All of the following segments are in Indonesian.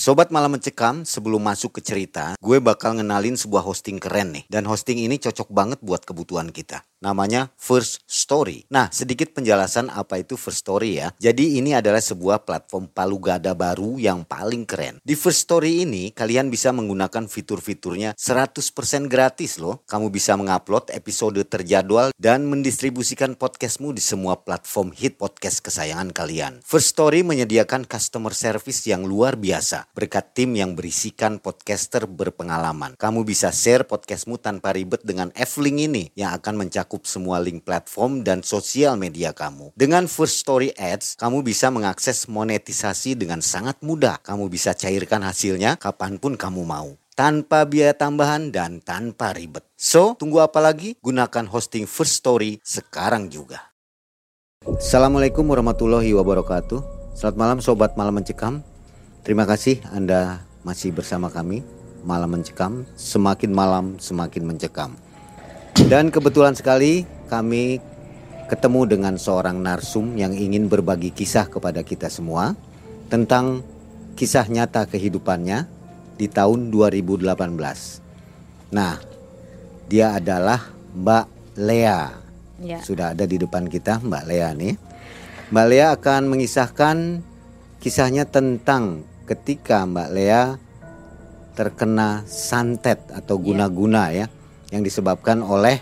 Sobat Malam Mencekam, sebelum masuk ke cerita, gue bakal ngenalin sebuah hosting keren nih. Dan hosting ini cocok banget buat kebutuhan kita. Namanya First Story. Nah, sedikit penjelasan apa itu First Story ya. Jadi ini adalah sebuah platform palu gada baru yang paling keren. Di First Story ini, kalian bisa menggunakan fitur-fiturnya 100% gratis loh. Kamu bisa mengupload episode terjadwal dan mendistribusikan podcastmu di semua platform hit podcast kesayangan kalian. First Story menyediakan customer service yang luar biasa berkat tim yang berisikan podcaster berpengalaman. Kamu bisa share podcastmu tanpa ribet dengan F-Link ini yang akan mencakup semua link platform dan sosial media kamu. Dengan First Story Ads, kamu bisa mengakses monetisasi dengan sangat mudah. Kamu bisa cairkan hasilnya kapan pun kamu mau tanpa biaya tambahan dan tanpa ribet. So, tunggu apa lagi? Gunakan hosting First Story sekarang juga. Assalamualaikum warahmatullahi wabarakatuh. Selamat malam sobat malam mencekam. Terima kasih Anda masih bersama kami Malam Mencekam. Semakin malam semakin mencekam. Dan kebetulan sekali kami ketemu dengan seorang narsum yang ingin berbagi kisah kepada kita semua Tentang kisah nyata kehidupannya di tahun 2018 Nah dia adalah Mbak Lea. Ya. Sudah ada di depan kita Mbak Lea nih. Mbak Lea akan mengisahkan kisahnya tentang ketika Mbak Lea terkena santet atau guna-guna ya yang disebabkan oleh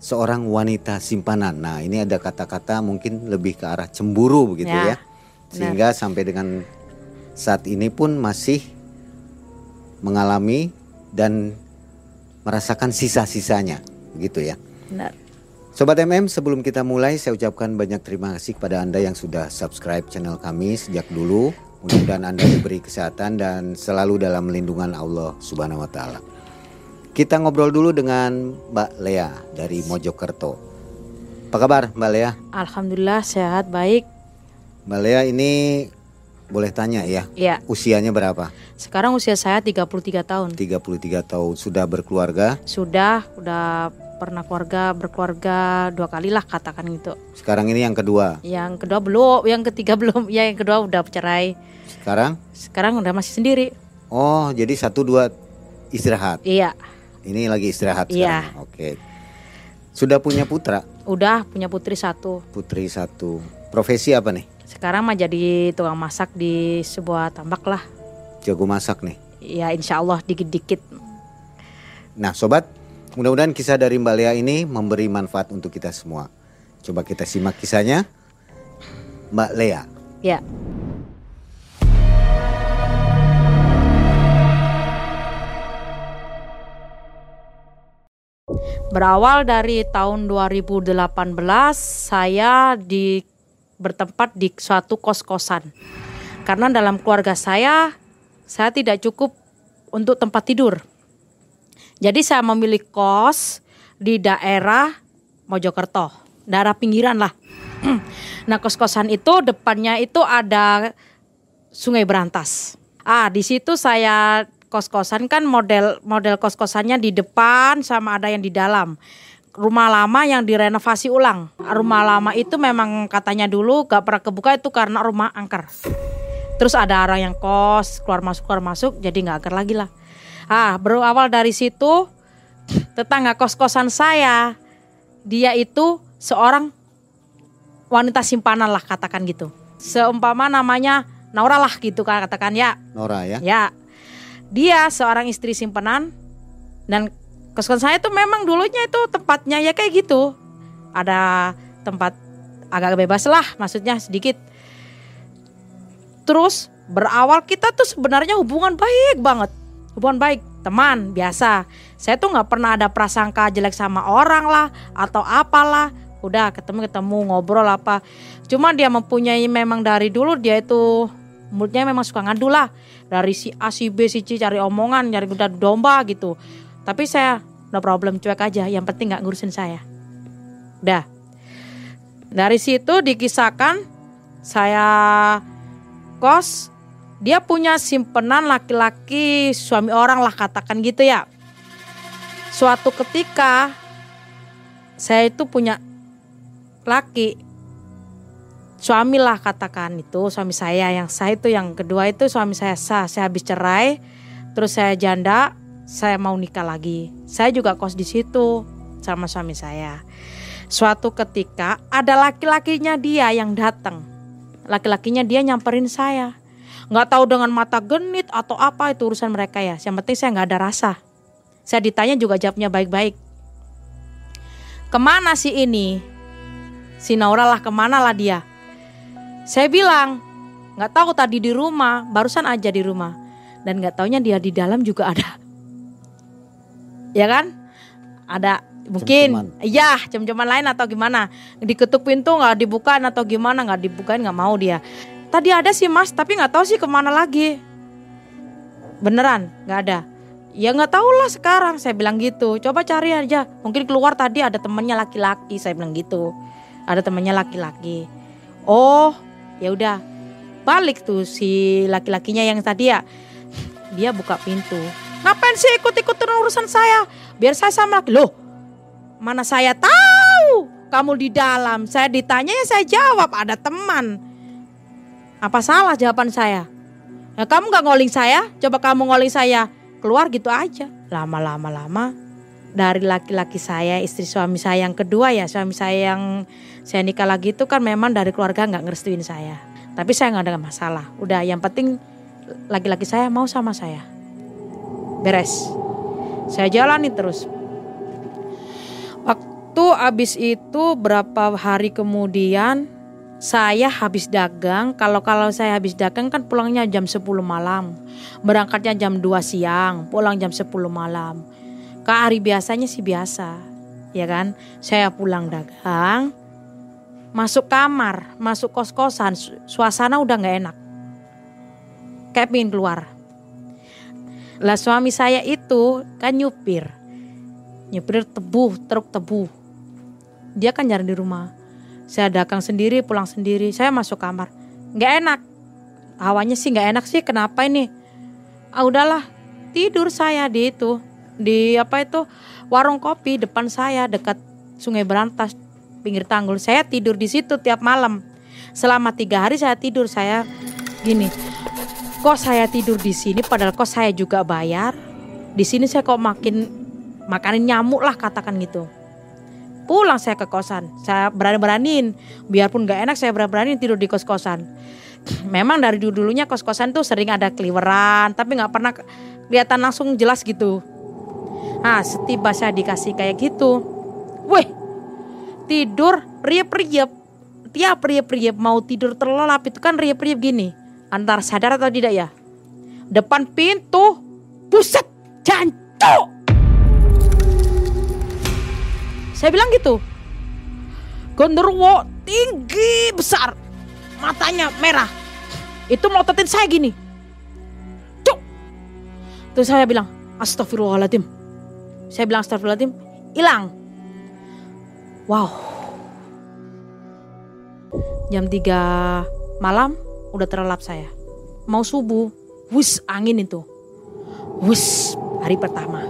seorang wanita simpanan. Nah, ini ada kata-kata mungkin lebih ke arah cemburu begitu Ya, ya. Sehingga sampai dengan saat ini pun masih mengalami dan merasakan sisa-sisanya begitu ya. Benar. Sobat MM, sebelum kita mulai saya ucapkan banyak terima kasih kepada Anda yang sudah subscribe channel kami sejak dulu. Mudah-mudahan Anda diberi kesehatan dan selalu dalam lindungan Allah Subhanahu wa taala. Kita ngobrol dulu dengan Mbak Lea dari Mojokerto. Apa kabar Mbak Lea? Alhamdulillah sehat baik. Mbak Lea ini boleh tanya ya, Ya, usianya berapa? sekarang usia saya 33 tahun. 33 tahun, sudah berkeluarga. Sudah udah pernah keluarga berkeluarga dua kali lah katakan gitu. Sekarang ini yang kedua. Yang kedua belum, yang ketiga belum, ya yang kedua udah cerai. Sekarang? Sekarang udah masih sendiri. Oh, jadi satu dua istirahat. Iya, Ini lagi istirahat Iya. sekarang. Oke. Sudah punya putra, udah punya putri satu. putri satu. Profesi apa nih? Sekarang mah jadi tukang masak di sebuah tambak lah. Jago masak nih. Ya insya Allah dikit-dikit. Nah, sobat, mudah-mudahan kisah dari Mbak Lea ini memberi manfaat untuk kita semua. Coba kita simak kisahnya. Mbak Lea. Ya. Berawal dari tahun 2018 saya di bertempat di suatu kos-kosan. Karena dalam keluarga saya saya tidak cukup untuk tempat tidur. Jadi saya memilih kos di daerah Mojokerto, daerah pinggiran lah. nah kos-kosan itu depannya itu ada Sungai Berantas. Ah di situ saya kos-kosan kan model model kos-kosannya di depan sama ada yang di dalam. Rumah lama yang direnovasi ulang. Rumah lama itu memang katanya dulu gak pernah kebuka itu karena rumah angker. Terus ada orang yang kos keluar masuk keluar masuk jadi nggak angker lagi lah. Ah berawal dari situ tetangga kos-kosan saya dia itu seorang wanita simpanan lah katakan gitu. Seumpama namanya Naura lah gitu kan katakan ya. Nora ya. Ya. Dia seorang istri simpanan dan kos-kosan saya tuh memang dulunya itu tempatnya ya kayak gitu. Ada tempat agak bebas lah maksudnya sedikit. Terus berawal kita tuh sebenarnya hubungan baik banget. Hubungan baik. teman biasa. Saya tuh nggak pernah ada prasangka jelek sama orang lah atau apalah. Udah ketemu ketemu ngobrol apa. Cuma dia mempunyai memang dari dulu dia itu mulutnya memang suka ngadu lah. Dari si A, si B, si C cari omongan, cari kuda domba gitu. Tapi saya no problem cuek aja. Yang penting nggak ngurusin saya. Udah. Dari situ dikisahkan saya kos dia punya simpenan laki-laki suami orang lah katakan gitu ya. Suatu ketika saya itu punya laki suami lah katakan itu suami saya. Yang saya itu yang kedua itu suami saya sah. Saya habis cerai terus saya janda saya mau nikah lagi. Saya juga kos di situ sama suami saya. Suatu ketika ada laki-lakinya dia yang datang. Laki-lakinya dia nyamperin saya nggak tahu dengan mata genit atau apa itu urusan mereka ya. Yang penting saya nggak ada rasa. Saya ditanya juga jawabnya baik-baik. Ke mana sih ini? Si Naura lah ke mana lah dia? Saya bilang, nggak tahu tadi di rumah, barusan aja di rumah. Dan nggak taunya dia di dalam juga ada. Ya kan? Ada mungkin iya jam-jaman lain atau gimana? Diketuk pintu nggak dibuka atau gimana? Nggak dibukain nggak mau dia tadi ada sih mas tapi nggak tahu sih ke mana lagi. Beneran nggak ada. Ya nggak tahu lah sekarang saya bilang gitu. Coba cari aja. Mungkin keluar tadi ada temennya laki-laki saya bilang gitu. Ada temennya laki-laki. Oh ya udah. Balik tuh si laki-lakinya yang tadi ya. Dia buka pintu. Ngapain sih ikut-ikut urusan saya? Biar saya sama laki loh mana saya tahu? Kamu di dalam. Saya ditanya ya saya jawab. Ada teman apa salah jawaban saya ya kamu nggak ngoling saya coba kamu ngoling saya keluar gitu aja lama-lama lama dari laki-laki saya istri suami saya yang kedua ya suami saya yang saya nikah lagi itu kan memang dari keluarga nggak ngerestuin saya. Tapi saya nggak ada masalah. Udah yang penting laki-laki saya mau sama saya. Beres. Saya jalani terus. Waktu habis itu berapa hari kemudian saya habis dagang. Kalau kalau saya habis dagang kan pulangnya jam 10 malam. Berangkatnya jam 2 siang, pulang jam 10 malam. Ke hari biasanya sih biasa. Ya kan? Saya pulang dagang, masuk kamar, masuk kos-kosan, suasana udah nggak enak. Kayak pingin keluar. Lah suami saya itu kan nyupir. Nyupir tebu, truk tebu. Dia kan jarang di rumah. Saya dagang sendiri, pulang sendiri. Saya masuk kamar. Nggak enak. Hawanya sih nggak enak sih. Kenapa ini? Ah udahlah, tidur saya di itu. Di apa itu? Warung kopi depan saya dekat Sungai Berantas pinggir tanggul. Saya tidur di situ tiap malam. Selama tiga hari saya tidur saya gini. Kok saya tidur di sini padahal kok saya juga bayar. Di sini saya kok makin makanin nyamuk lah katakan gitu. Pulang saya ke kosan, saya berani-beraniin. Biarpun gak enak saya berani-beraniin tidur di kos-kosan. Memang dari dulu-dulunya kos-kosan tuh sering ada keliweran, tapi nggak pernah kelihatan langsung jelas gitu. Nah, setiba saya dikasih kayak gitu. Wih, tidur riap-riap tiap riap-riap mau tidur terlelap itu kan riap-riap gini antara sadar atau tidak ya depan pintu buset jancuk saya bilang gitu gondorwo tinggi besar matanya merah itu melototin saya gini cuk terus saya bilang astagfirullahaladzim saya bilang astagfirullahaladzim hilang Wow. Jam 3 malam udah terlelap saya. Mau subuh, wus angin itu. Wus hari pertama.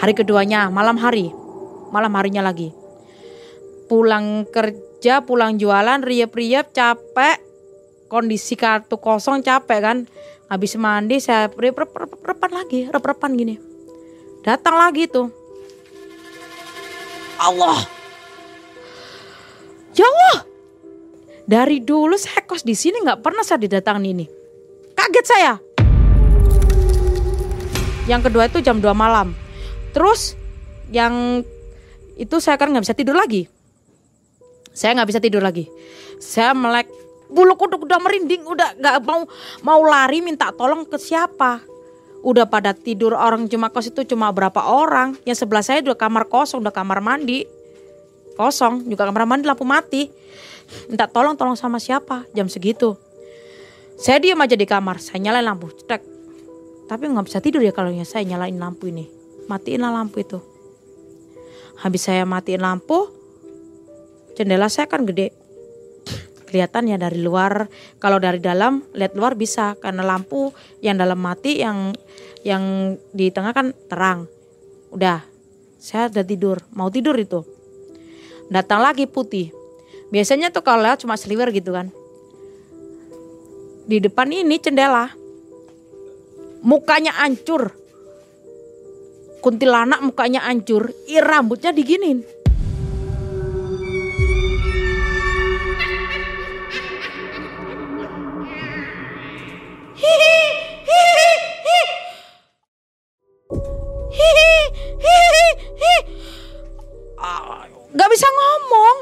Hari keduanya malam hari. Malam harinya lagi. Pulang kerja, pulang jualan, riap-riap, capek. Kondisi kartu kosong capek kan. Habis mandi saya rep-repan lagi, rep-repan gini. Datang lagi tuh. Allah Ya Allah, dari dulu saya kos di sini nggak pernah saya didatangi ini. Kaget saya. Yang kedua itu jam 2 malam. Terus yang itu saya kan nggak bisa tidur lagi. Saya nggak bisa tidur lagi. Saya melek bulu kuduk udah merinding, udah nggak mau mau lari minta tolong ke siapa. udah pada tidur orang cuma kos itu cuma berapa orang. Yang sebelah saya udah kamar kosong, udah kamar mandi kosong, juga kamar mandi lampu mati. Minta tolong tolong sama siapa jam segitu. Saya diam aja di kamar, saya nyalain lampu, cetek. Tapi nggak bisa tidur ya kalau saya nyalain lampu ini. Matiin lah lampu itu. Habis saya matiin lampu, jendela saya kan gede. Kelihatan ya dari luar. Kalau dari dalam lihat luar bisa karena lampu yang dalam mati yang yang di tengah kan terang. Udah, saya udah tidur, mau tidur itu. Datang lagi putih. Biasanya tuh kalau lewat cuma sliver gitu kan. Di depan ini jendela. Mukanya hancur. Kuntilanak mukanya hancur, i rambutnya diginin. Gak bisa ngomong.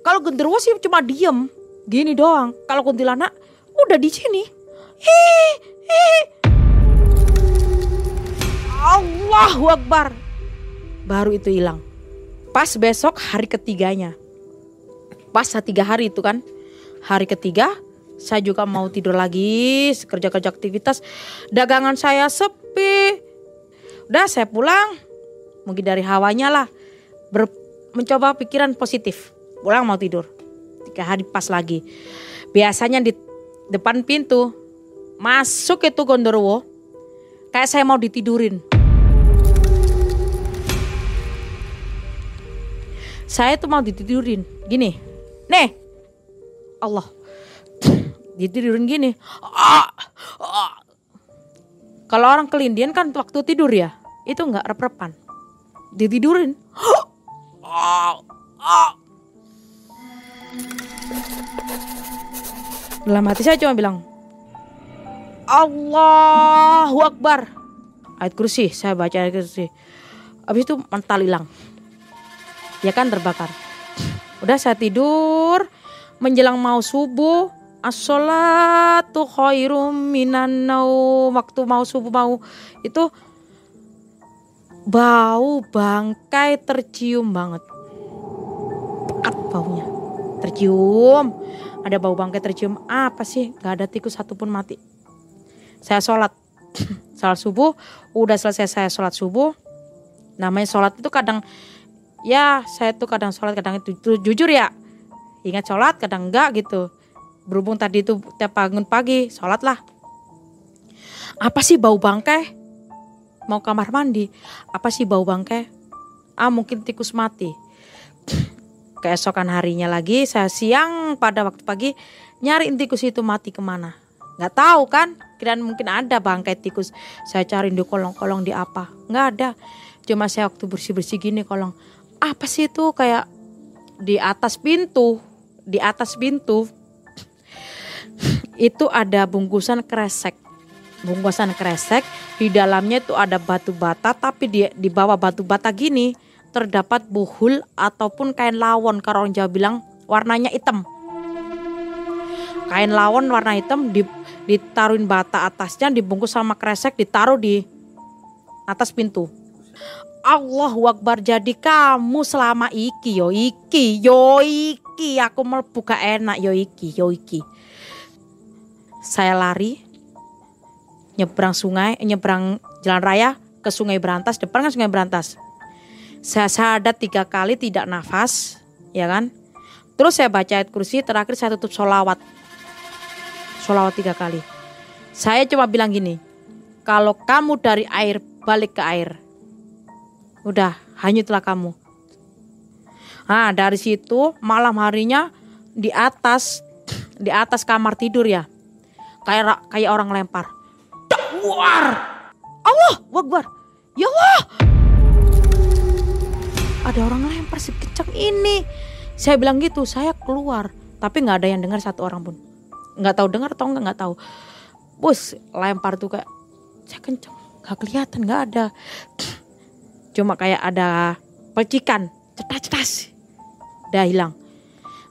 Kalau genderuwo sih cuma diem, gini doang. Kalau kuntilanak udah di sini. Hi, hi. Allahu Akbar. Baru itu hilang. Pas besok hari ketiganya. Pas tiga hari itu kan. Hari ketiga saya juga mau tidur lagi, kerja-kerja aktivitas. Dagangan saya sepi. Udah saya pulang. Mungkin dari hawanya lah. Ber, mencoba pikiran positif. Pulang mau tidur. Tiga hari pas lagi. Biasanya di depan pintu. Masuk itu gondorwo. Kayak saya mau ditidurin. Saya tuh mau ditidurin. Gini. Nih. Allah. Ditidurin gini. Ah, ah. Kalau orang kelindian kan waktu tidur ya. Itu nggak rep-repan. Ditidurin. Dalam hati saya cuma bilang, Allahu Akbar. Ayat kursi, saya baca ayat kursi. Habis itu mental hilang. Ya kan terbakar. Udah saya tidur, menjelang mau subuh, as-salatu khairum minan Waktu mau subuh mau itu bau bangkai tercium banget. Pekat baunya. Tercium. Ada bau bangkai tercium. Apa sih? Gak ada tikus satupun mati. Saya sholat. sholat subuh. Udah selesai saya sholat subuh. Namanya sholat itu kadang. Ya saya tuh kadang sholat kadang itu. Jujur ya. Ingat sholat kadang enggak gitu. Berhubung tadi itu tiap bangun pagi sholat lah. Apa sih bau bangkai? mau kamar mandi. Apa sih bau bangkai? Ah mungkin tikus mati. Keesokan harinya lagi saya siang pada waktu pagi nyari tikus itu mati ke mana. Nggak tahu kan, kirain mungkin ada bangkai tikus. Saya cari di kolong-kolong di apa. Nggak ada. Cuma saya waktu bersih-bersih gini kolong. Apa sih itu kayak di atas pintu. Di atas pintu itu ada bungkusan kresek bungkusan kresek di dalamnya itu ada batu bata tapi di di bawah batu bata gini terdapat buhul ataupun kain lawon kalau orang Jawa bilang warnanya hitam kain lawon warna hitam di, ditaruhin bata atasnya dibungkus sama kresek ditaruh di atas pintu Allah Akbar jadi kamu selama iki yo iki yo iki aku mau buka enak yo iki yo iki saya lari nyebrang sungai, nyebrang jalan raya ke Sungai Berantas, depan kan Sungai Berantas. Saya sadat tiga kali tidak nafas, ya kan? Terus saya baca ayat kursi, terakhir saya tutup solawat. Solawat tiga kali. Saya cuma bilang gini, kalau kamu dari air balik ke air, udah hanyutlah kamu. Nah dari situ malam harinya di atas di atas kamar tidur ya, kayak kayak orang lempar War. Allah Akbar. Ya Allah. Ada orang lempar si kencang ini. Saya bilang gitu, saya keluar. Tapi nggak ada yang dengar satu orang pun. Nggak tahu dengar atau nggak nggak tahu. Bus lempar tuh kayak saya kencang, nggak kelihatan, nggak ada. Cuma kayak ada pecikan, cetas-cetas. Udah hilang.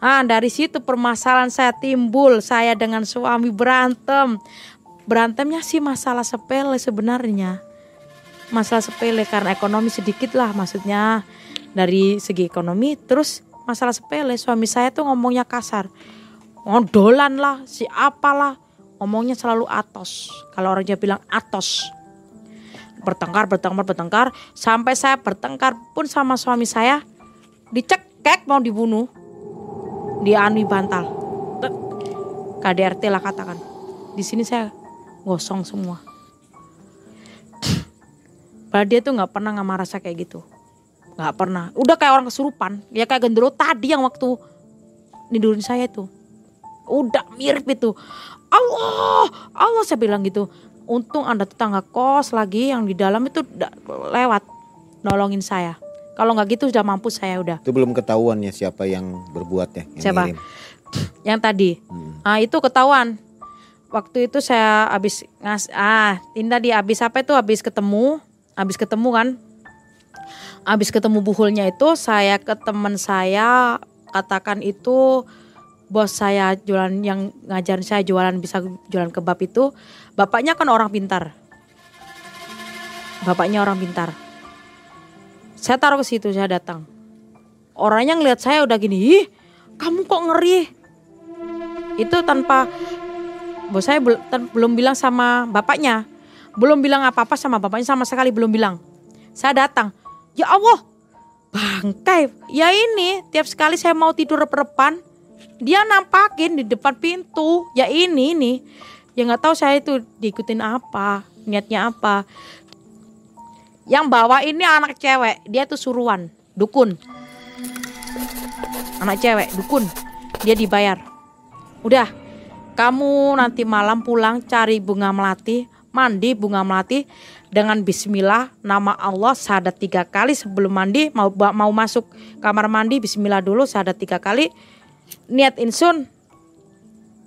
Ah, dari situ permasalahan saya timbul. Saya dengan suami berantem berantemnya sih masalah sepele sebenarnya masalah sepele karena ekonomi sedikit lah maksudnya dari segi ekonomi terus masalah sepele suami saya tuh ngomongnya kasar ngodolan lah si apalah. Ngomongnya selalu atos. Kalau orang Jawa bilang atos. Bertengkar bertengkar bertengkar. Sampai saya bertengkar pun sama suami saya dicekek mau dibunuh. Diani bantal. KDRT lah katakan. Di sini saya gosong semua. Padahal dia tuh nggak pernah nggak merasa kayak gitu. Nggak pernah. Udah kayak orang kesurupan. Ya kayak gendero tadi yang waktu nidurin saya tuh udah mirip itu. Allah Allah saya bilang gitu. Untung ada tetangga kos lagi yang di dalam itu lewat nolongin saya. Kalau nggak gitu sudah mampu saya udah. Itu belum ketahuan ya siapa yang berbuat ya yang siapa? ngirim. yang tadi. Hmm. ah itu ketahuan. Waktu itu saya habis ngas ah Tinda di habis apa itu? Habis ketemu habis ketemu kan? Habis ketemu buhulnya itu saya ke teman saya katakan itu bos saya jualan yang ngajarin saya jualan bisa jualan kebab itu bapaknya kan orang pintar. Bapaknya orang pintar. Saya taruh ke situ saya datang. Orangnya ngeliat saya udah gini ih kamu kok ngeri? Itu tanpa bos saya belum bilang sama bapaknya. Belum bilang apa-apa sama bapaknya sama sekali belum bilang. Saya datang ya Allah bangkai ya ini tiap sekali saya mau tidur rep-repan dia nampakin di depan pintu. Ya ini nih ya nggak tahu saya itu diikutin apa niatnya apa. Yang bawa ini anak cewek. Dia tuh suruhan dukun. Anak cewek dukun. Dia dibayar. Udah kamu nanti malam pulang cari bunga melati mandi bunga melati dengan Bismillah nama Allah sadat tiga kali sebelum mandi mau mau masuk kamar mandi Bismillah dulu sadat tiga kali niat insun.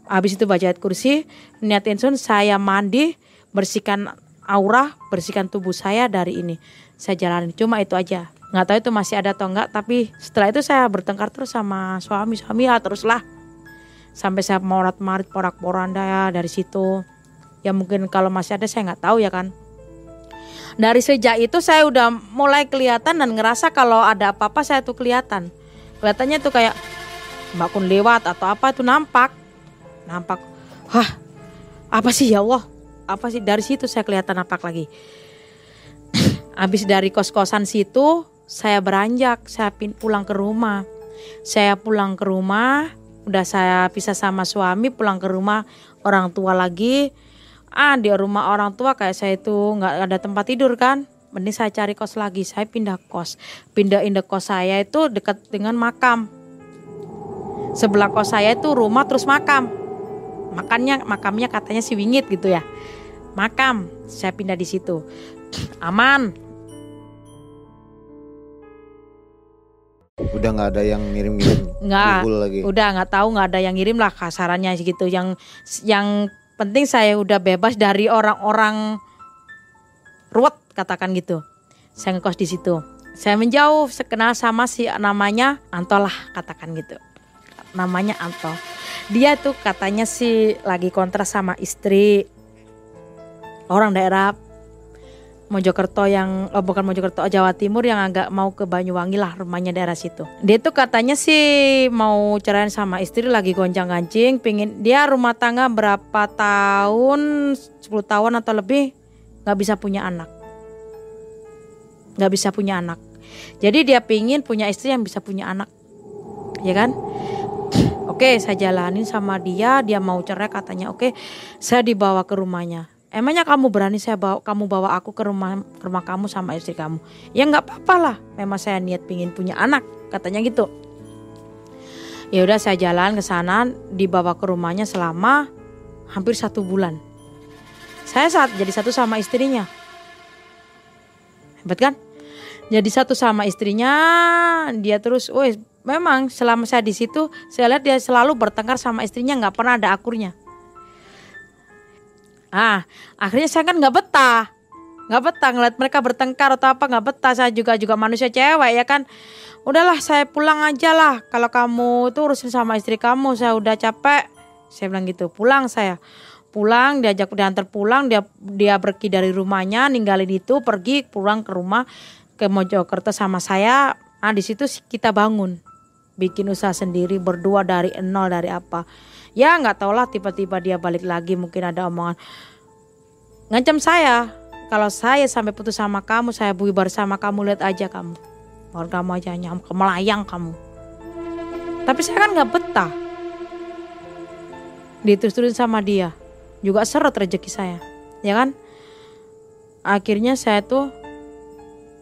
Habis itu baca ayat kursi niat insun saya mandi bersihkan aura bersihkan tubuh saya dari ini. Saya jalani. Cuma itu aja. Nggak tahu itu masih ada atau enggak tapi setelah itu saya bertengkar terus sama suami suami ya teruslah. Sampai saya morat marit porak poranda ya dari situ. Ya mungkin kalau masih ada saya nggak tahu ya kan. Dari sejak itu saya udah mulai kelihatan dan ngerasa kalau ada apa-apa saya tuh kelihatan. Kelihatannya tuh kayak Mbak Kun lewat atau apa itu nampak. Nampak. Wah, apa sih ya Allah? Apa sih dari situ saya kelihatan nampak lagi. Habis dari kos-kosan situ saya beranjak, saya pulang ke rumah. Saya pulang ke rumah, udah saya pisah sama suami, pulang ke rumah orang tua lagi. Ah, di rumah orang tua kayak saya itu nggak ada tempat tidur kan. Mending saya cari kos lagi, saya pindah kos. Pindah indah kos saya itu dekat dengan makam sebelah kos saya itu rumah terus makam. Makannya makamnya katanya si wingit gitu ya. Makam saya pindah di situ. Aman. Udah nggak ada yang ngirim-ngirim nggak. lagi? Udah nggak tahu nggak ada yang ngirim lah kasarannya gitu yang yang penting saya udah bebas dari orang-orang ruwet katakan gitu. Saya ngekos di situ. Saya menjauh sekenal sama si namanya Antolah katakan gitu namanya Anto. Dia tuh katanya sih lagi kontras sama istri orang daerah Mojokerto yang oh bukan Mojokerto Jawa Timur yang agak mau ke Banyuwangi lah rumahnya daerah situ. Dia tuh katanya sih mau cerai sama istri lagi gonjang gancing, pingin dia rumah tangga berapa tahun 10 tahun atau lebih nggak bisa punya anak, nggak bisa punya anak. Jadi dia pingin punya istri yang bisa punya anak, ya kan? Oke, saya jalanin sama dia, dia mau cerai katanya. Oke, saya dibawa ke rumahnya. Emangnya kamu berani saya bawa kamu bawa aku ke rumah ke rumah kamu sama istri kamu? Ya nggak apa-apa lah. Memang saya niat pingin punya anak, katanya gitu. Ya udah saya jalan ke sana, dibawa ke rumahnya selama hampir satu bulan. Saya saat jadi satu sama istrinya. Hebat kan? Jadi satu sama istrinya, dia terus, woi memang selama saya di situ saya lihat dia selalu bertengkar sama istrinya nggak pernah ada akurnya. Ah akhirnya saya kan nggak betah. Nggak betah ngeliat mereka bertengkar atau apa nggak betah. Saya juga juga manusia cewek ya kan? Udahlah saya pulang aja lah. Kalau kamu tuh urusin sama istri kamu saya udah capek. Saya bilang gitu pulang saya. Pulang diajak diantar pulang dia dia pergi dari rumahnya ninggalin itu pergi pulang ke rumah ke Mojokerto sama saya. Ah di situ kita bangun bikin usaha sendiri berdua dari nol dari apa. Ya nggak tau lah tiba-tiba dia balik lagi mungkin ada omongan. Ngancam saya. Kalau saya sampai putus sama kamu saya bubar sama kamu lihat aja kamu. Baru kamu aja nyam melayang kamu. Tapi saya kan nggak betah. Diterus-terusin sama dia. Juga seret rezeki saya. Ya kan? Akhirnya saya tuh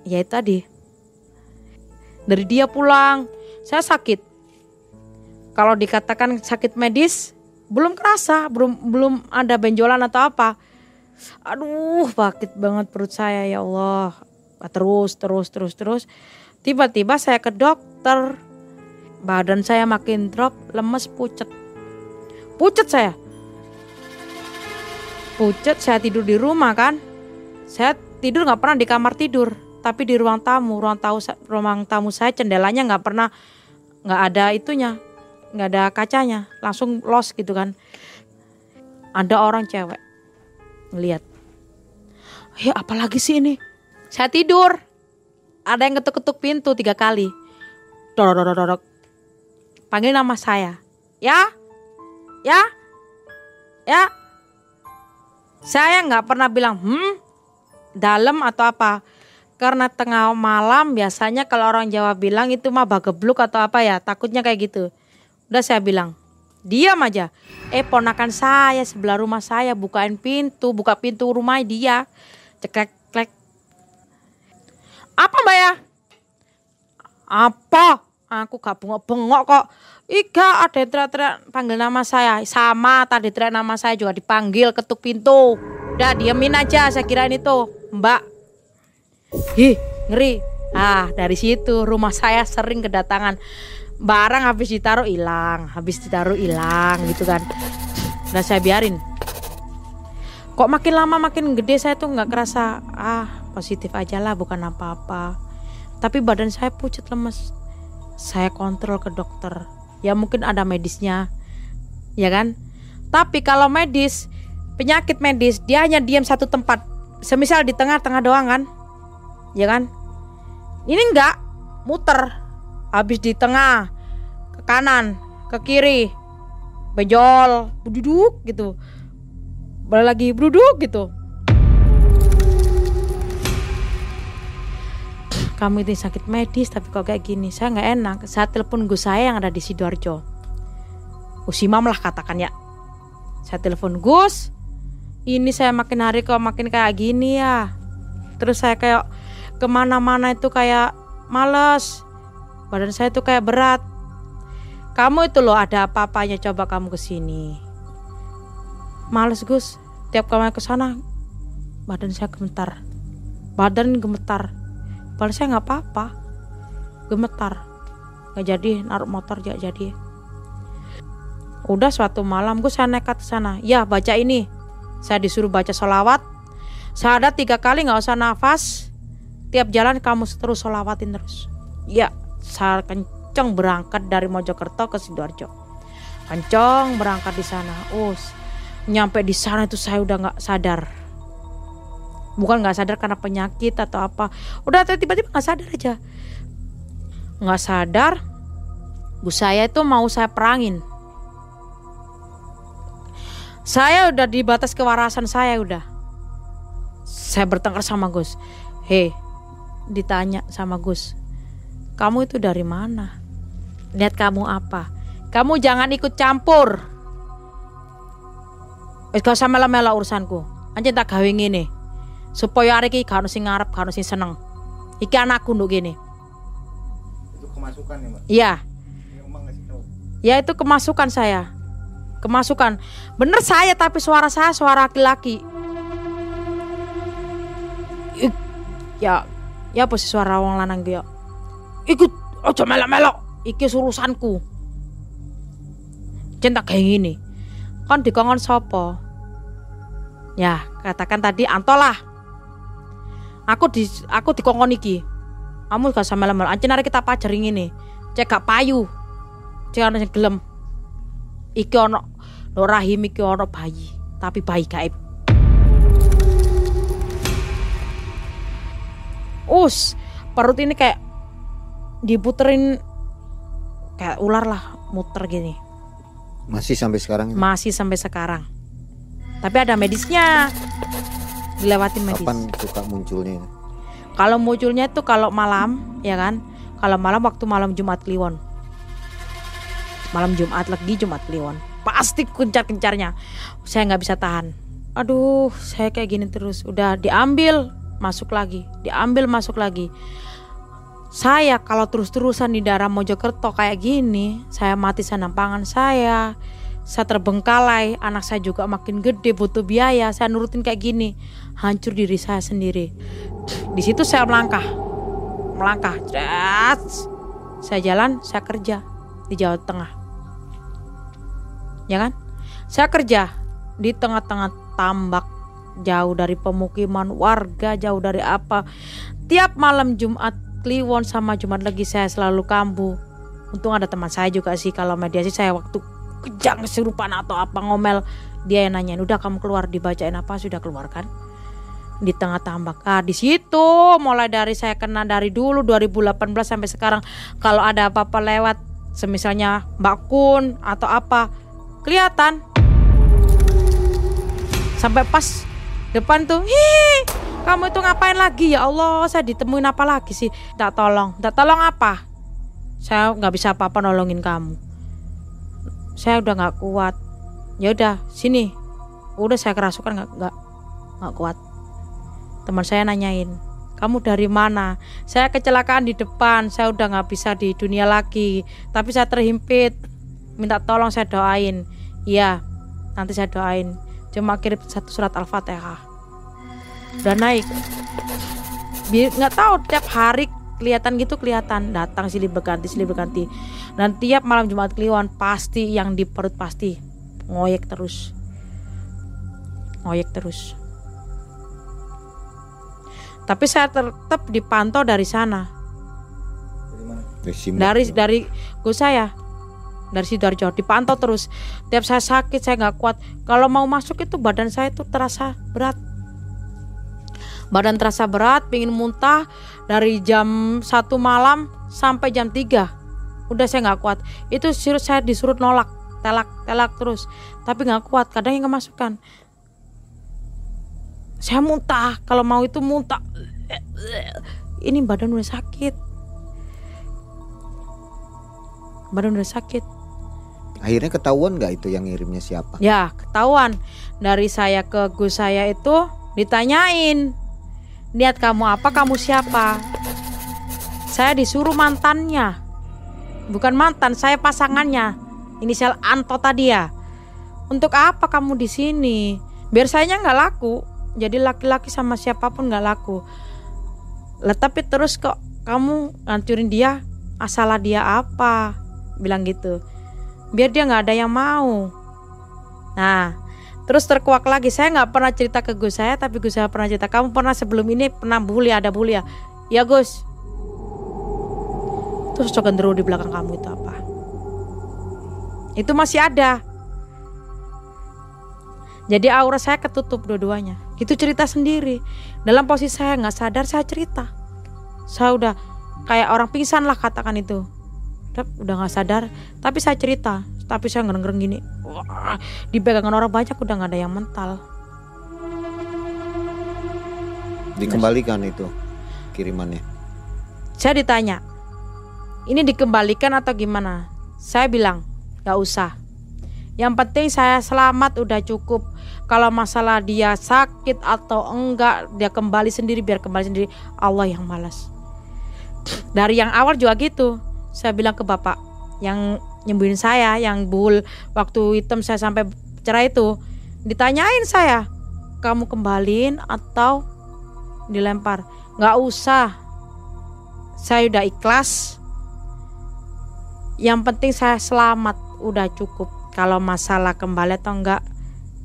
ya tadi. Dari dia pulang saya sakit. Kalau dikatakan sakit medis belum kerasa belum belum ada benjolan atau apa. Aduh sakit banget perut saya ya Allah. Terus terus terus terus. Tiba-tiba saya ke dokter. Badan saya makin drop lemes pucet. Pucet saya. Pucet saya tidur di rumah kan. Saya tidur nggak pernah di kamar tidur. Tapi di ruang tamu. Ruang tamu saya cendelanya nggak pernah nggak ada itunya nggak ada kacanya langsung los gitu kan. Ada orang cewek ngeliat ya apalagi sih ini? Saya tidur. Ada yang ketuk-ketuk pintu tiga kali. Dorok dorok dorok panggil nama saya. Ya? Ya? Ya? Saya nggak pernah bilang hmm dalam atau apa karena tengah malam biasanya kalau orang Jawa bilang itu mah bagebluk atau apa ya takutnya kayak gitu. Udah saya bilang diam aja. Eh ponakan saya sebelah rumah saya bukain pintu buka pintu rumah dia. Ceklek klek apa mbak ya? Apa? Aku gak bengok-bengok kok. Iga ada yang teriak-teriak panggil nama saya. Sama tadi teriak nama saya juga dipanggil ketuk pintu. Udah diamin aja saya kirain itu. Mbak. Hi ngeri. Ah dari situ rumah saya sering kedatangan barang habis ditaruh hilang. Habis ditaruh hilang gitu kan. Udah saya biarin. Kok makin lama makin gede saya tuh nggak kerasa ah positif aja lah bukan apa-apa. Tapi badan saya pucat lemes. Saya kontrol ke dokter ya mungkin ada medisnya ya kan tapi kalau medis penyakit medis dia hanya diam satu tempat semisal di tengah-tengah doang kan ya kan? Ini enggak. Muter. Habis di tengah ke kanan ke kiri. Bejol duduk gitu. Balik lagi duduk gitu. Kamu itu sakit medis tapi kok kayak gini? Saya nggak enak. Saat telepon gus saya yang ada di sidoarjo. Usimam lah katakan ya. Saya telepon gus. Ini saya makin hari kok makin kayak gini ya. Terus saya kayak ke mana-mana itu kayak males badan saya tuh kayak berat kamu itu loh ada apa-apanya coba kamu ke sini males gus tiap kamu ke sana badan saya gemetar badan gemetar Padahal saya nggak apa-apa. Gemetar. Nggak jadi naruh motor gak jadi. Udah suatu malam gue saya nekat ke sana. Ya baca ini. Saya disuruh baca sholawat. Saya ada tiga kali nggak usah nafas. Tiap jalan kamu terus sholawatin terus. Ya saya kenceng berangkat dari Mojokerto ke Sidoarjo. Kenceng berangkat di sana. Us, nyampe di sana itu saya udah nggak sadar bukan nggak sadar karena penyakit atau apa udah tiba-tiba nggak sadar aja nggak sadar bu saya itu mau saya perangin saya udah di batas kewarasan saya udah saya bertengkar sama Gus hei ditanya sama Gus kamu itu dari mana? Lihat kamu apa? Kamu jangan ikut campur. Eh gak usah mela-mela urusanku. Anjir tak gawe ngene. Supaya hari ini gak sing ngarep gak sing seneng. Iki anakku nduk gini. Itu kemasukan ya mbak? Iya. Ya itu kemasukan saya. Kemasukan. Bener saya tapi suara saya suara laki-laki. Ya ya apa sih suara wong lanang dia ikut ojo melok-melok. Iki urusanku cinta kayak gini kan dikongkon sopo ya katakan tadi antolah. Aku di aku dikongkon iki. Kamu gak sama lemel ancen arek kita pajaring ini cek gak payu. Cek ana gelem. Iki ono no rahim iki ono bayi. Tapi bayi gaib. Us, perut ini kayak diputerin kayak ular lah, muter gini. Masih sampai sekarang? ini? Masih sampai sekarang. Tapi ada medisnya. Dilewatin medis. Kapan suka munculnya? ini? Kalau munculnya itu kalau malam, ya kan? Kalau malam waktu malam Jumat Kliwon. Malam Jumat lagi Jumat Kliwon. Pasti kencar-kencarnya. Saya nggak bisa tahan. Aduh, saya kayak gini terus. Udah diambil, masuk lagi. Diambil, masuk lagi. Saya kalau terus-terusan di daerah Mojokerto kayak gini, saya mati senam pangan saya. Saya terbengkalai, anak saya juga makin gede, butuh biaya. Saya nurutin kayak gini, hancur diri saya sendiri. Di situ saya melangkah, melangkah. Saya jalan, saya kerja di Jawa Tengah. Ya kan? Saya kerja di tengah-tengah tambak, jauh dari pemukiman warga, jauh dari apa. Tiap malam Jumat Kliwon sama Jumat lagi saya selalu kambuh. Untung ada teman saya juga sih kalau mediasi saya waktu kejang kesurupan atau apa ngomel dia yang nanyain udah kamu keluar dibacain apa sudah keluar kan di tengah tambak. Ah di situ mulai dari saya kena dari dulu 2018 sampai sekarang kalau ada apa-apa lewat semisalnya Mbak Kun atau apa kelihatan sampai pas depan tuh hi kamu itu ngapain lagi? Ya Allah saya ditemuin apa lagi sih? Tak tolong. Tak tolong apa? Saya nggak bisa apa-apa nolongin kamu. Saya udah nggak kuat. Ya udah sini. Udah saya kerasukan nggak nggak nggak kuat. Teman saya nanyain kamu dari mana? Saya kecelakaan di depan saya udah nggak bisa di dunia lagi tapi saya terhimpit. Minta tolong saya doain. Iya nanti saya doain. Cuma kirim satu surat al-fatihah udah naik. Biar nggak tahu tiap hari kelihatan gitu kelihatan. Datang silih berganti silih berganti. Dan tiap malam Jumat Kliwon pasti yang di perut pasti ngoyek terus. Ngoyek terus. Tapi saya tetap dipantau dari sana. Dari dari dari gue saya. Dari sidoarjo. Dipantau terus. Tiap saya sakit saya nggak kuat. Kalau mau masuk itu badan saya itu terasa berat badan terasa berat pingin muntah dari jam satu malam sampai jam 3 udah saya nggak kuat. Itu suruh saya disuruh nolak telak telak terus. Tapi nggak kuat kadang yang kemasukan. Saya muntah kalau mau itu muntah. Ini badan udah sakit. Badan udah sakit. Akhirnya ketahuan nggak itu yang ngirimnya siapa? Ya, ketahuan. Dari saya ke Gus saya itu ditanyain. Niat kamu apa, kamu siapa? Saya disuruh mantannya. Bukan mantan, saya pasangannya. Inisial Anto tadi ya. Untuk apa kamu di sini? Biar sayanya nggak laku. Jadi laki-laki sama siapa pun nggak laku. Lah tapi terus kok kamu ngancurin dia? Asalah dia apa? Bilang gitu biar dia nggak ada yang mau. Nah, terus terkuak lagi. Saya nggak pernah cerita ke Gus saya, tapi Gus saya pernah cerita. Kamu pernah sebelum ini pernah bully, ada bully ya? Ya Gus. Terus gendero di belakang kamu itu apa? Itu masih ada. Jadi aura saya ketutup dua-duanya. Itu cerita sendiri. Dalam posisi saya nggak sadar saya cerita. Saya udah kayak orang pingsan lah katakan itu udah nggak sadar tapi saya cerita tapi saya ngereng-ngereng gini wah dipegangan orang banyak udah nggak ada yang mental. Dikembalikan itu kirimannya. saya ditanya ini dikembalikan atau gimana? Saya bilang nggak usah. Yang penting saya selamat udah cukup. Kalau masalah dia sakit atau enggak dia kembali sendiri biar kembali sendiri. Allah yang malas. Dari yang awal juga gitu. Saya bilang ke bapak yang nyembuhin saya yang bul waktu hitam saya sampai cerai itu. Ditanyain saya kamu kembaliin atau dilempar? Nggak usah. Saya udah ikhlas. Yang penting saya selamat. Udah cukup. Kalau masalah kembali atau enggak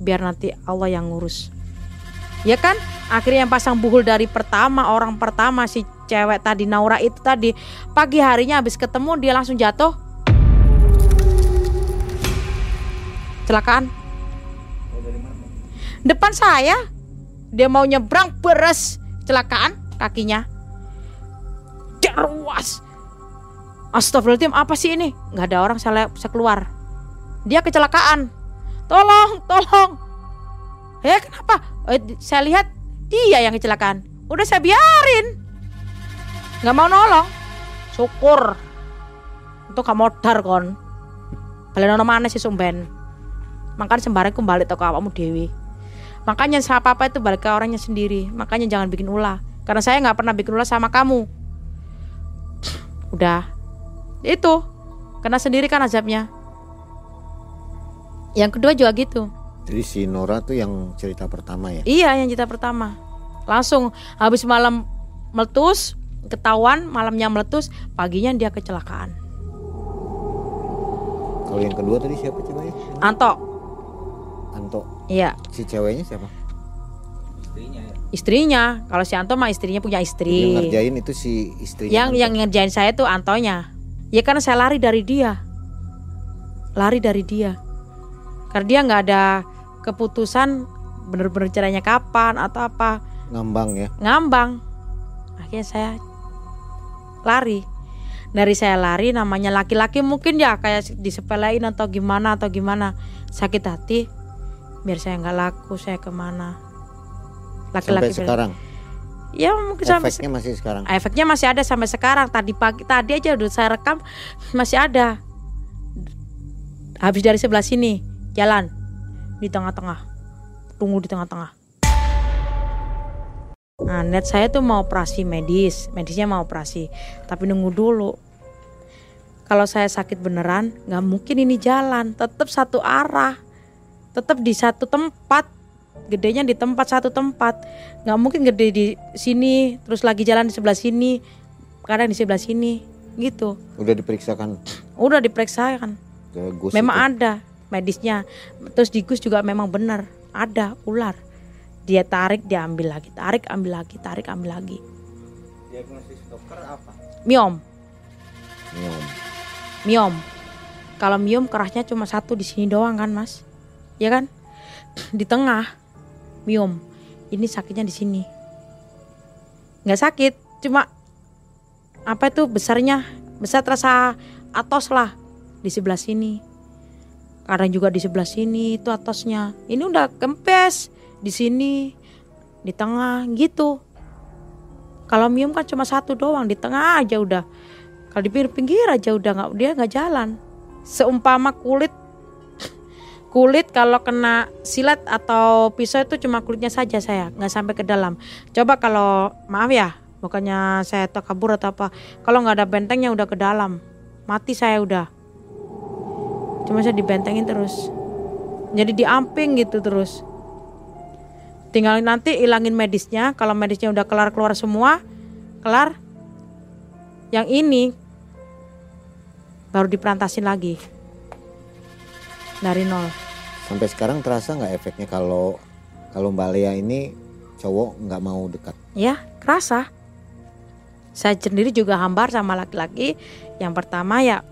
biar nanti Allah yang ngurus. Ya kan? Akhirnya yang pasang buhul dari pertama orang pertama si cewek tadi Naura itu tadi pagi harinya habis ketemu dia langsung jatuh kecelakaan depan saya dia mau nyebrang beres kecelakaan kakinya. Derwas Astagfirullahaladzim apa sih ini? Nggak ada orang saya, saya keluar. Dia kecelakaan. Tolong tolong. Eh kenapa? Eh, saya lihat dia yang kecelakaan. Udah saya biarin. Nggak mau nolong. Syukur. Itu kamu kon. Balik nono mana sih sumben makanya sembarang kembali toko kamu dewi. Makanya siapa apa itu balik ke orangnya sendiri. Makanya jangan bikin ulah. Karena saya nggak pernah bikin ulah sama kamu. Udah. Itu. Kena sendiri kan azabnya. Yang kedua juga gitu. Jadi si Nora tuh yang cerita pertama ya. iya yang cerita pertama. Langsung habis malam meletus ketahuan malamnya meletus paginya dia kecelakaan. Kalau yang kedua tadi siapa ceweknya? Anto Anto. iya. Si ceweknya siapa? istrinya kalau si Anto mah istrinya punya Yang istri ngerjain itu si istrinya. yang Anto. yang ngerjain saya tuh Antonya. Ya karena saya lari dari dia. Lari dari dia. Karena dia nggak ada keputusan bener-bener caranya kapan atau apa. Ngambang ya. ngambang. Akhirnya saya lari. Dari saya lari namanya laki-laki mungkin ya kayak disepelein atau gimana atau gimana. Sakit hati biar saya nggak laku saya ke mana? Sampai laki-laki bilang, sekarang. ya mungkin sampai Efeknya masih sekarang. efeknya masih ada sampai sekarang. Tadi pagi tadi aja udah saya rekam masih ada. Habis dari sebelah sini jalan. Di tengah-tengah. Tunggu di tengah-tengah. Nah net saya tuh mau operasi medis. Medisnya mau operasi. Tapi nunggu dulu. Kalau saya sakit beneran nggak mungkin ini jalan. Tetap satu arah tetap di satu tempat. Gedenya di tempat satu tempat. Nggak mungkin gede di sini terus lagi jalan di sebelah sini kadang di sebelah sini gitu. Udah diperiksakan? Udah diperiksa kan ke Gus memang itu. ada medisnya. Terus di Gus juga memang benar ada ular. Dia tarik dia ambil lagi tarik ambil lagi tarik ambil lagi. Diagnosis dokter apa? miom. Miom. miom. Kalau miom kerasnya cuma satu di sini doang kan mas ya kan? Di tengah. Miom. Ini sakitnya di sini. Nggak sakit cuma apa itu besarnya? Besar terasa atos lah di sebelah sini. Kadang juga di sebelah sini itu atosnya. Ini udah kempes di sini di tengah gitu. Kalau miom kan cuma satu doang di tengah aja udah. Kalau di pinggir-pinggir aja udah nggak dia nggak jalan. Seumpama kulit kulit kalau kena silet atau pisau itu cuma kulitnya saja saya. Nggak sampai ke dalam. Coba kalau maaf ya bukannya saya takabur atau apa. Kalau nggak ada bentengnya udah ke dalam. Mati saya udah. Cuma saya dibentengin terus. Jadi diamping gitu terus. Tinggal nanti ilangin medisnya. Kalau medisnya udah kelar keluar semua kelar. Yang ini baru diperantasin lagi dari nol. Sampai sekarang terasa nggak efeknya kalau kalau Mbak Lea ini cowok nggak mau dekat. ya kerasa. Saya sendiri juga hambar sama laki-laki. Yang pertama ya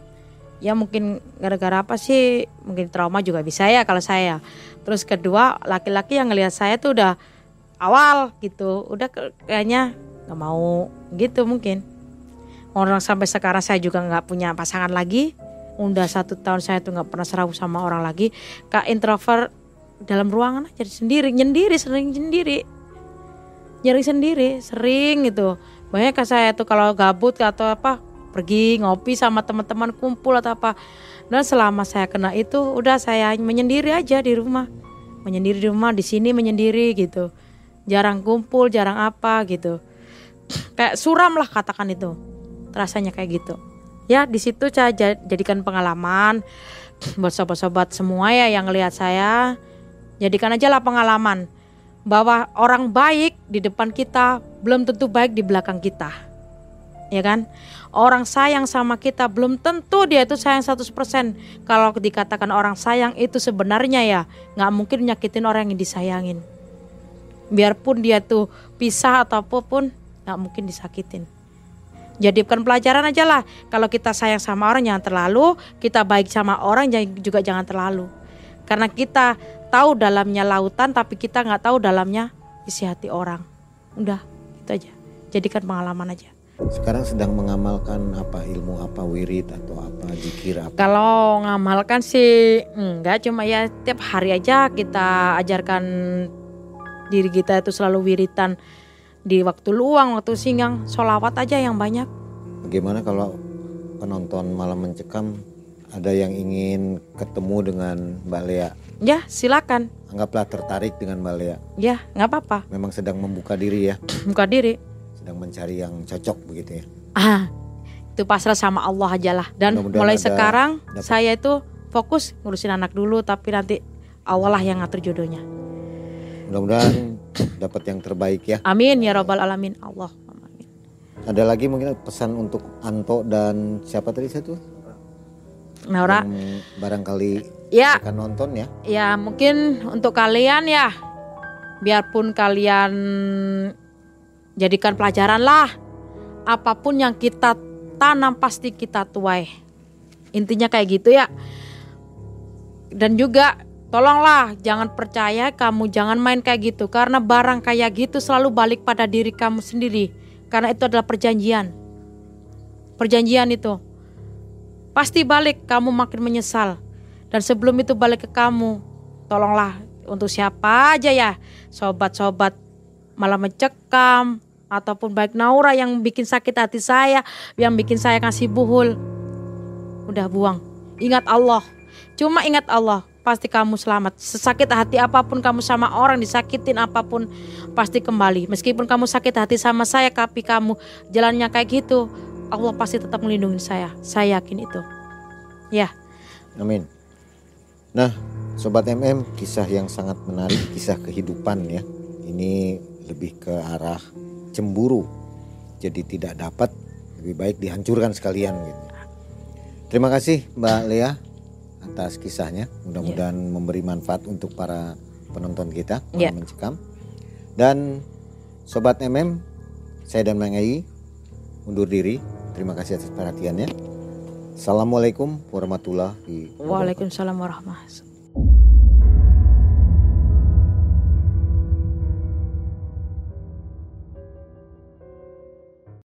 ya mungkin gara-gara apa sih? Mungkin trauma juga bisa ya kalau saya. Terus kedua laki-laki yang ngelihat saya tuh udah awal gitu. Udah kayaknya nggak mau gitu mungkin. Orang sampai sekarang saya juga nggak punya pasangan lagi udah satu tahun saya tuh nggak pernah serabu sama orang lagi. Kak introvert dalam ruangan aja sendiri nyendiri sering sendiri nyari sendiri sering gitu. Banyak kan saya tuh kalau gabut atau apa pergi ngopi sama teman-teman kumpul atau apa. Dan selama saya kena itu udah saya menyendiri aja di rumah. Menyendiri di rumah di sini menyendiri gitu. Jarang kumpul jarang apa gitu. Kayak suram lah katakan itu. Rasanya kayak gitu ya di situ saya ja- jadikan pengalaman buat sobat-sobat semua ya yang lihat saya jadikan aja lah pengalaman bahwa orang baik di depan kita belum tentu baik di belakang kita. Ya kan? Orang sayang sama kita belum tentu dia itu sayang 100%. Kalau dikatakan orang sayang itu sebenarnya ya nggak mungkin nyakitin orang yang disayangin. Biarpun dia tuh pisah atau apa pun nggak mungkin disakitin. Jadikan pelajaran aja lah. Kalau kita sayang sama orang jangan terlalu, kita baik sama orang juga jangan terlalu. Karena kita tahu dalamnya lautan tapi kita nggak tahu dalamnya isi hati orang. Udah, itu aja. Jadikan pengalaman aja. Sekarang sedang mengamalkan apa ilmu apa wirid atau apa zikir apa? Kalau ngamalkan sih enggak cuma ya tiap hari aja kita ajarkan diri kita itu selalu wiritan di waktu luang, waktu singgang, sholawat aja yang banyak. Bagaimana kalau penonton malam mencekam ada yang ingin ketemu dengan Mbak Lea? Ya silakan. Anggaplah tertarik dengan Mbak Lea. Ya nggak apa-apa. Memang sedang membuka diri ya, Buka diri. sedang mencari yang cocok begitu ya. Ah, itu pasrah sama Allah aja lah. Dan mulai ada- sekarang dapat- saya itu fokus ngurusin anak dulu, tapi nanti Allah lah yang ngatur jodohnya. Mudah-mudahan dapat yang terbaik ya. Amin ya robbal alamin Allah. Amin. Ada lagi mungkin pesan untuk Anto dan siapa tadi satu? Naura, Yang barangkali ya akan nonton ya. ya mungkin untuk kalian ya, biarpun kalian jadikan pelajaran lah. Apa pun yang kita tanam pasti kita tuai. Intinya kayak gitu ya. Dan juga tolonglah jangan percaya kamu jangan main kayak gitu karena barang kayak gitu selalu balik pada diri kamu sendiri. Karena itu adalah perjanjian. Perjanjian itu. Pasti balik kamu makin menyesal. Dan sebelum itu balik ke kamu tolonglah untuk siapa aja ya? Sobat-sobat malah mencekam ataupun baik Naura yang bikin sakit hati saya yang bikin saya kasih buhul. Udah buang. Ingat Allah. Cuma ingat Allah pasti kamu selamat sesakit hati apa pun kamu sama orang disakitin apa pun pasti kembali meskipun kamu sakit hati sama saya tapi kamu jalannya kayak gitu Allah pasti tetap melindungi saya saya yakin itu ya Amin. Nah, sobat MM, kisah yang sangat menarik, kisah kehidupan ya. Ini lebih ke arah cemburu. Jadi tidak dapat, lebih baik dihancurkan sekalian gitu. Terima kasih Mbak Lea atas kisahnya. Mudah-mudahan memberi manfaat untuk para penonton kita Ya. yang mencekam. Dan sobat MM, saya dan Mang Ei undur diri. Terima kasih atas perhatiannya. Assalamualaikum warahmatullahi wabarakatuh. Waalaikumsalam warahmatullahi